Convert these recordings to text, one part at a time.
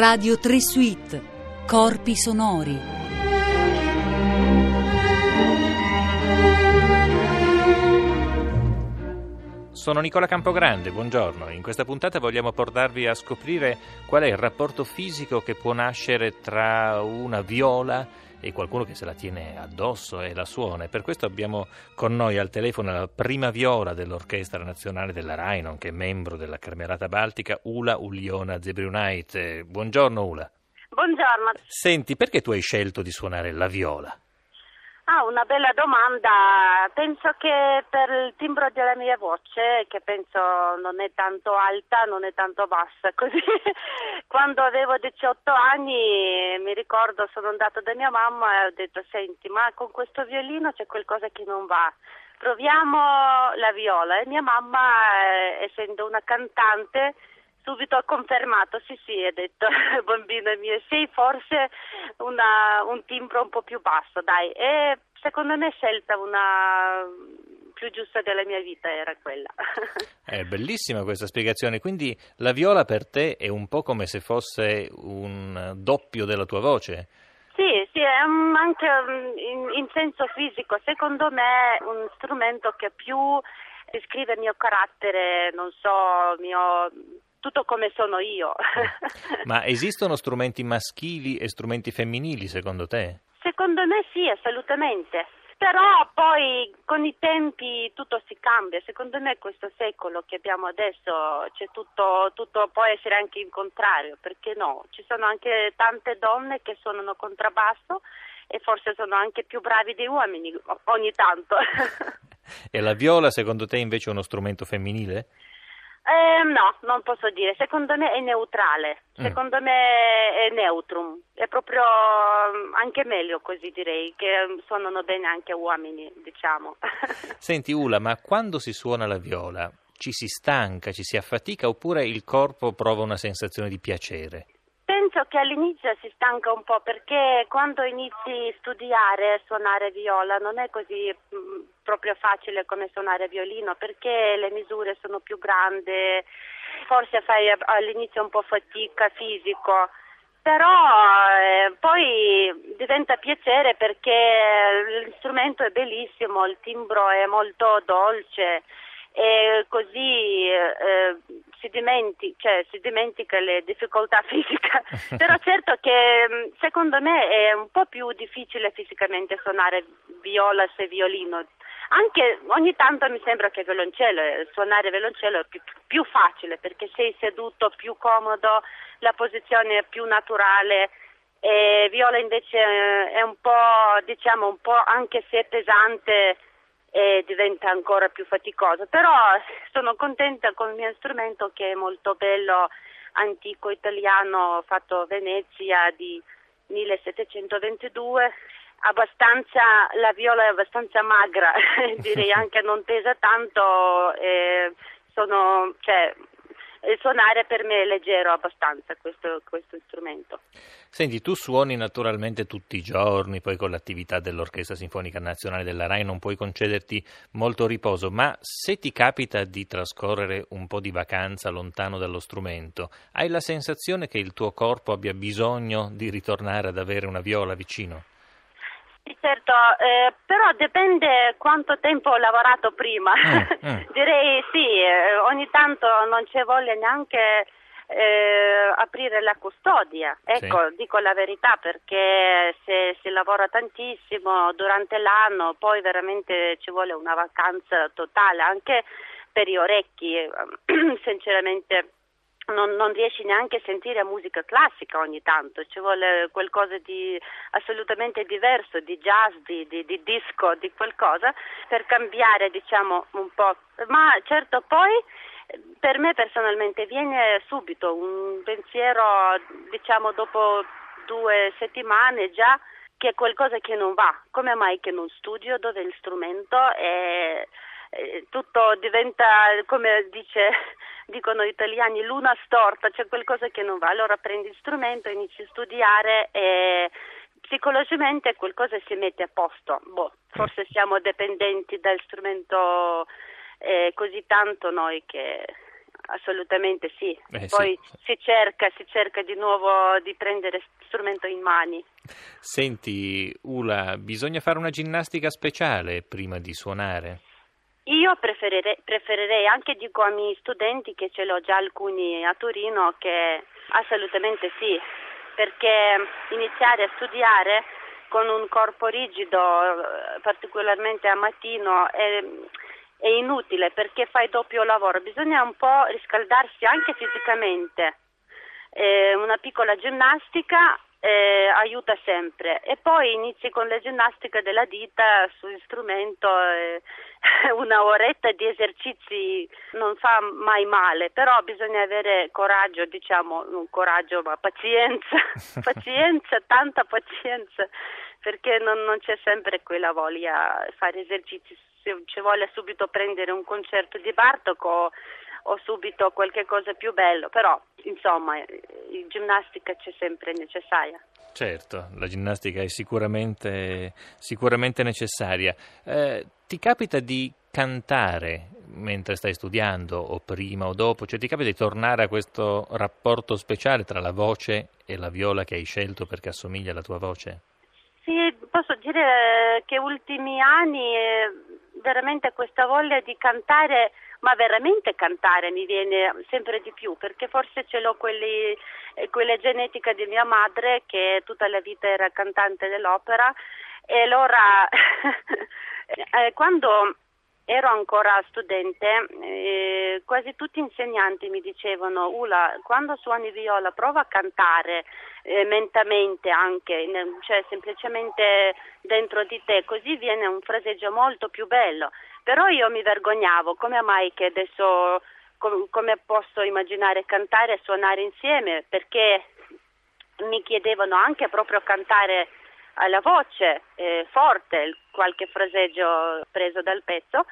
Radio 3 Suite. Corpi sonori. Sono Nicola Campogrande, buongiorno. In questa puntata vogliamo portarvi a scoprire qual è il rapporto fisico che può nascere tra una viola e qualcuno che se la tiene addosso e la suona. E per questo abbiamo con noi al telefono la prima viola dell'Orchestra Nazionale della RAI, nonché membro della Carmerata Baltica, Ula Uliona Zebriunait. Buongiorno Ula. Buongiorno. Senti, perché tu hai scelto di suonare la viola? Ah, una bella domanda. Penso che per il timbro della mia voce, che penso non è tanto alta, non è tanto bassa, così quando avevo 18 anni mi ricordo sono andata da mia mamma e ho detto "Senti, ma con questo violino c'è qualcosa che non va". Proviamo la viola e mia mamma, eh, essendo una cantante, subito ha confermato, sì sì, ha detto bambina mia, sei forse una, un timbro un po' più basso, dai, e secondo me scelta una più giusta della mia vita era quella. È bellissima questa spiegazione, quindi la viola per te è un po' come se fosse un doppio della tua voce? Sì, sì, è anche in, in senso fisico, secondo me è un strumento che più descrive il mio carattere, non so, mio tutto come sono io. Ma esistono strumenti maschili e strumenti femminili secondo te? Secondo me sì, assolutamente. Però poi con i tempi tutto si cambia, secondo me questo secolo che abbiamo adesso c'è tutto, tutto può essere anche il contrario, perché no? Ci sono anche tante donne che suonano contrabbasso e forse sono anche più bravi dei uomini ogni tanto. e la viola secondo te invece è uno strumento femminile? Eh, no, non posso dire. Secondo me è neutrale. Mm. Secondo mm. me è neutrum. È proprio mm, anche meglio così direi, che suonano bene anche uomini, diciamo. Senti Ula, ma quando si suona la viola ci si stanca, ci si affatica oppure il corpo prova una sensazione di piacere? Penso che all'inizio si stanca un po' perché quando inizi a studiare suonare viola non è così mm, proprio facile come suonare violino perché le misure sono più grandi, forse fai all'inizio un po' fatica fisico, però eh, poi diventa piacere perché l'istrumento è bellissimo, il timbro è molto dolce e così eh, si, dimenti, cioè, si, dimentica le difficoltà fisiche, però certo che mm, secondo me è un po' più difficile fisicamente suonare viola se violino. Anche ogni tanto mi sembra che violoncello, eh, suonare violoncello è più, più facile perché sei seduto più comodo, la posizione è più naturale. E viola invece eh, è un po', diciamo, un po' anche se pesante, e diventa ancora più faticoso. Però sono contenta con il mio strumento che è molto bello, antico italiano, fatto a Venezia di 1722. Abbastanza, la viola è abbastanza magra, direi anche non pesa tanto, eh, sono, cioè, suonare per me è leggero abbastanza questo, questo, strumento. Senti, tu suoni naturalmente tutti i giorni, poi con l'attività dell'Orchestra Sinfonica Nazionale della RAI non puoi concederti molto riposo, ma se ti capita di trascorrere un po' di vacanza lontano dallo strumento, hai la sensazione che il tuo corpo abbia bisogno di ritornare ad avere una viola vicino? Certo, eh, però dipende quanto tempo ho lavorato prima. Mm, mm. Direi sì, eh, ogni tanto non c'è voglia neanche eh, aprire la custodia. Ecco, sì. dico la verità perché se si lavora tantissimo durante l'anno, poi veramente ci vuole una vacanza totale anche per gli orecchi, sinceramente non, non, riesci neanche a sentire musica classica ogni tanto, ci vuole qualcosa di assolutamente diverso, di jazz, di, di, di disco, di qualcosa per cambiare diciamo un po'. Ma certo poi per me personalmente viene subito un pensiero diciamo dopo due settimane già che è qualcosa che non va, come mai che non studio dove il strumento è eh, tutto diventa, come dice, dicono gli italiani, luna storta, c'è qualcosa che non va, allora prendi il strumento, inizi a studiare e psicologicamente qualcosa si mette a posto. Boh, forse siamo dipendenti dal strumento eh, così tanto noi che Assolutamente sì. Eh, Poi sì. Si, cerca, si cerca di nuovo di prendere strumento in mani. Senti, Ula, bisogna fare una ginnastica speciale prima di suonare? Io preferirei, preferirei, anche dico ai miei studenti che ce l'ho già alcuni a Torino che assolutamente sì, perché iniziare a studiare con un corpo rigido, eh, particolarmente a mattino, è, è inutile perché fai doppio lavoro, bisogna un po' riscaldarsi anche fisicamente. Eh, una piccola ginnastica eh, aiuta sempre. E poi inizi con la ginnastica della dita sul strumento eh, una oretta di esercizi non fa mai male però bisogna avere coraggio diciamo non coraggio ma pazienza pazienza tanta pazienza perché non, non c'è sempre quella voglia di fare esercizi. Se ci vuole subito prendere un concerto di Bartok o subito qualche cosa più bello, però insomma la ginnastica c'è sempre necessaria. Certo, la ginnastica è sicuramente, sicuramente necessaria. Eh, ti capita di cantare mentre stai studiando o prima o dopo? Cioè ti capita di tornare a questo rapporto speciale tra la voce e la viola che hai scelto perché assomiglia alla tua voce? Sì, posso dire che ultimi anni eh, veramente questa voglia di cantare ma veramente cantare mi viene sempre di più perché forse ce l'ho quelli, eh, quella genetica di mia madre che tutta la vita era cantante dell'opera e allora eh, quando ero ancora studente, eh, quasi tutti gli insegnanti mi dicevano Ula, quando suoni viola prova a cantare eh, mentamente anche, cioè semplicemente dentro di te, così viene un fraseggio molto più bello. Però io mi vergognavo, come mai che adesso com- come posso immaginare cantare e suonare insieme? Perché mi chiedevano anche proprio cantare alla voce eh, forte, qualche fraseggio preso dal pezzo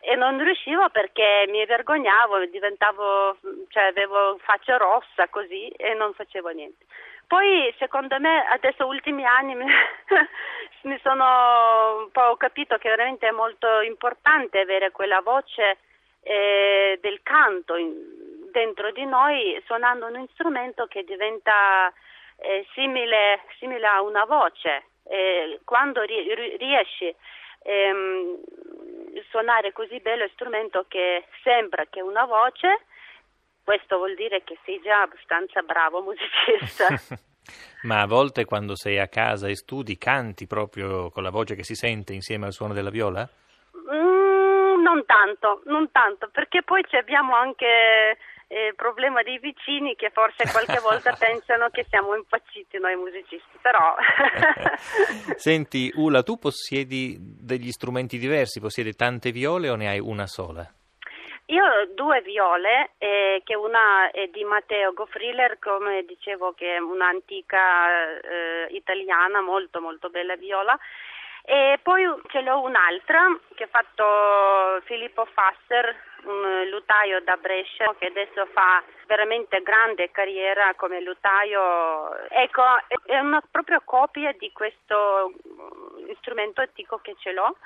e non riuscivo perché mi vergognavo, diventavo, cioè avevo faccia rossa così e non facevo niente. Poi secondo me adesso ultimi anni mi, sono un po' capito che veramente è molto importante avere quella voce eh, del canto in, dentro di noi suonando un strumento che diventa eh, simile, simile, a una voce. Eh, quando ri, riesci ehm, a suonare così bello strumento che sembra che una voce, questo vuol dire che sei già abbastanza bravo musicista. Ma a volte quando sei a casa e studi canti proprio con la voce che si sente insieme al suono della viola? Mm, non tanto, non tanto, perché poi abbiamo anche il problema dei vicini che forse qualche volta pensano che siamo impazziti noi musicisti, però... Senti, Ula, tu possiedi degli strumenti diversi, possiedi tante viole o ne hai una sola? Io ho due viole, eh, che una è di Matteo Goffriller, come dicevo che è un'antica eh, italiana, molto molto bella viola, e poi ce l'ho un'altra che ha fatto Filippo Fasser, un lutaio da Brescia che adesso fa veramente grande carriera come lutaio. Ecco, è una propria copia di questo strumento antico che ce l'ho.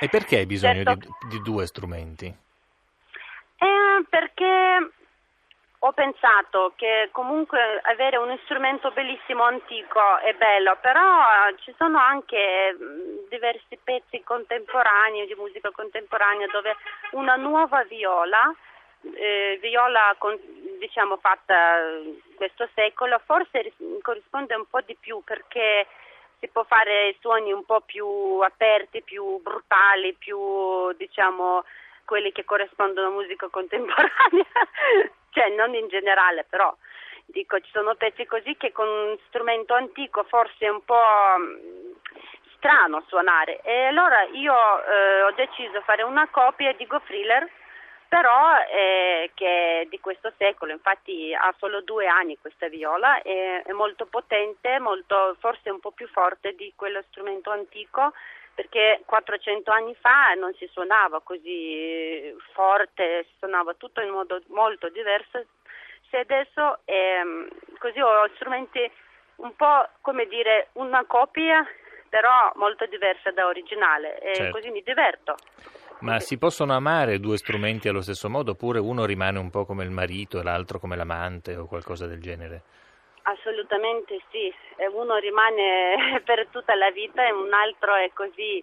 E perché hai bisogno certo. di, di due strumenti? Eh, perché ho pensato che comunque avere un strumento bellissimo antico è bello, però ci sono anche diversi pezzi contemporanei di musica contemporanea dove una nuova viola, eh, viola con, diciamo fatta questo secolo, forse corrisponde un po' di più perché si può fare suoni un po' più aperti, più brutali, più diciamo quelli che corrispondono a musica contemporanea, cioè non in generale però, dico ci sono pezzi così che con un strumento antico forse è un po' strano suonare. E allora io eh, ho deciso di fare una copia di Go Thriller però eh, che è di questo secolo, infatti ha solo due anni questa viola, è, è molto potente, molto, forse un po' più forte di quello strumento antico perché 400 anni fa non si suonava così forte, si suonava tutto in modo molto diverso. Se adesso ehm, così ho strumenti un po' come dire una copia, però molto diversa da originale e Certo. così mi diverto. Ma si possono amare due strumenti allo stesso modo oppure uno rimane un po' come il marito e l'altro come l'amante o qualcosa del genere? Assolutamente sì, uno rimane per tutta la vita e un altro è così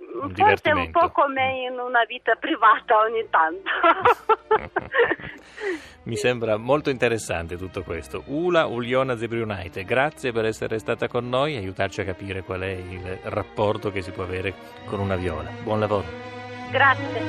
un Forse un po' come in una vita privata ogni tanto. Mi sembra molto interessante tutto questo. Ula Uliona Zebriunaite, grazie per essere stata con noi e aiutarci a capire qual è il rapporto che si può avere con una viola. Buon lavoro. Grazie.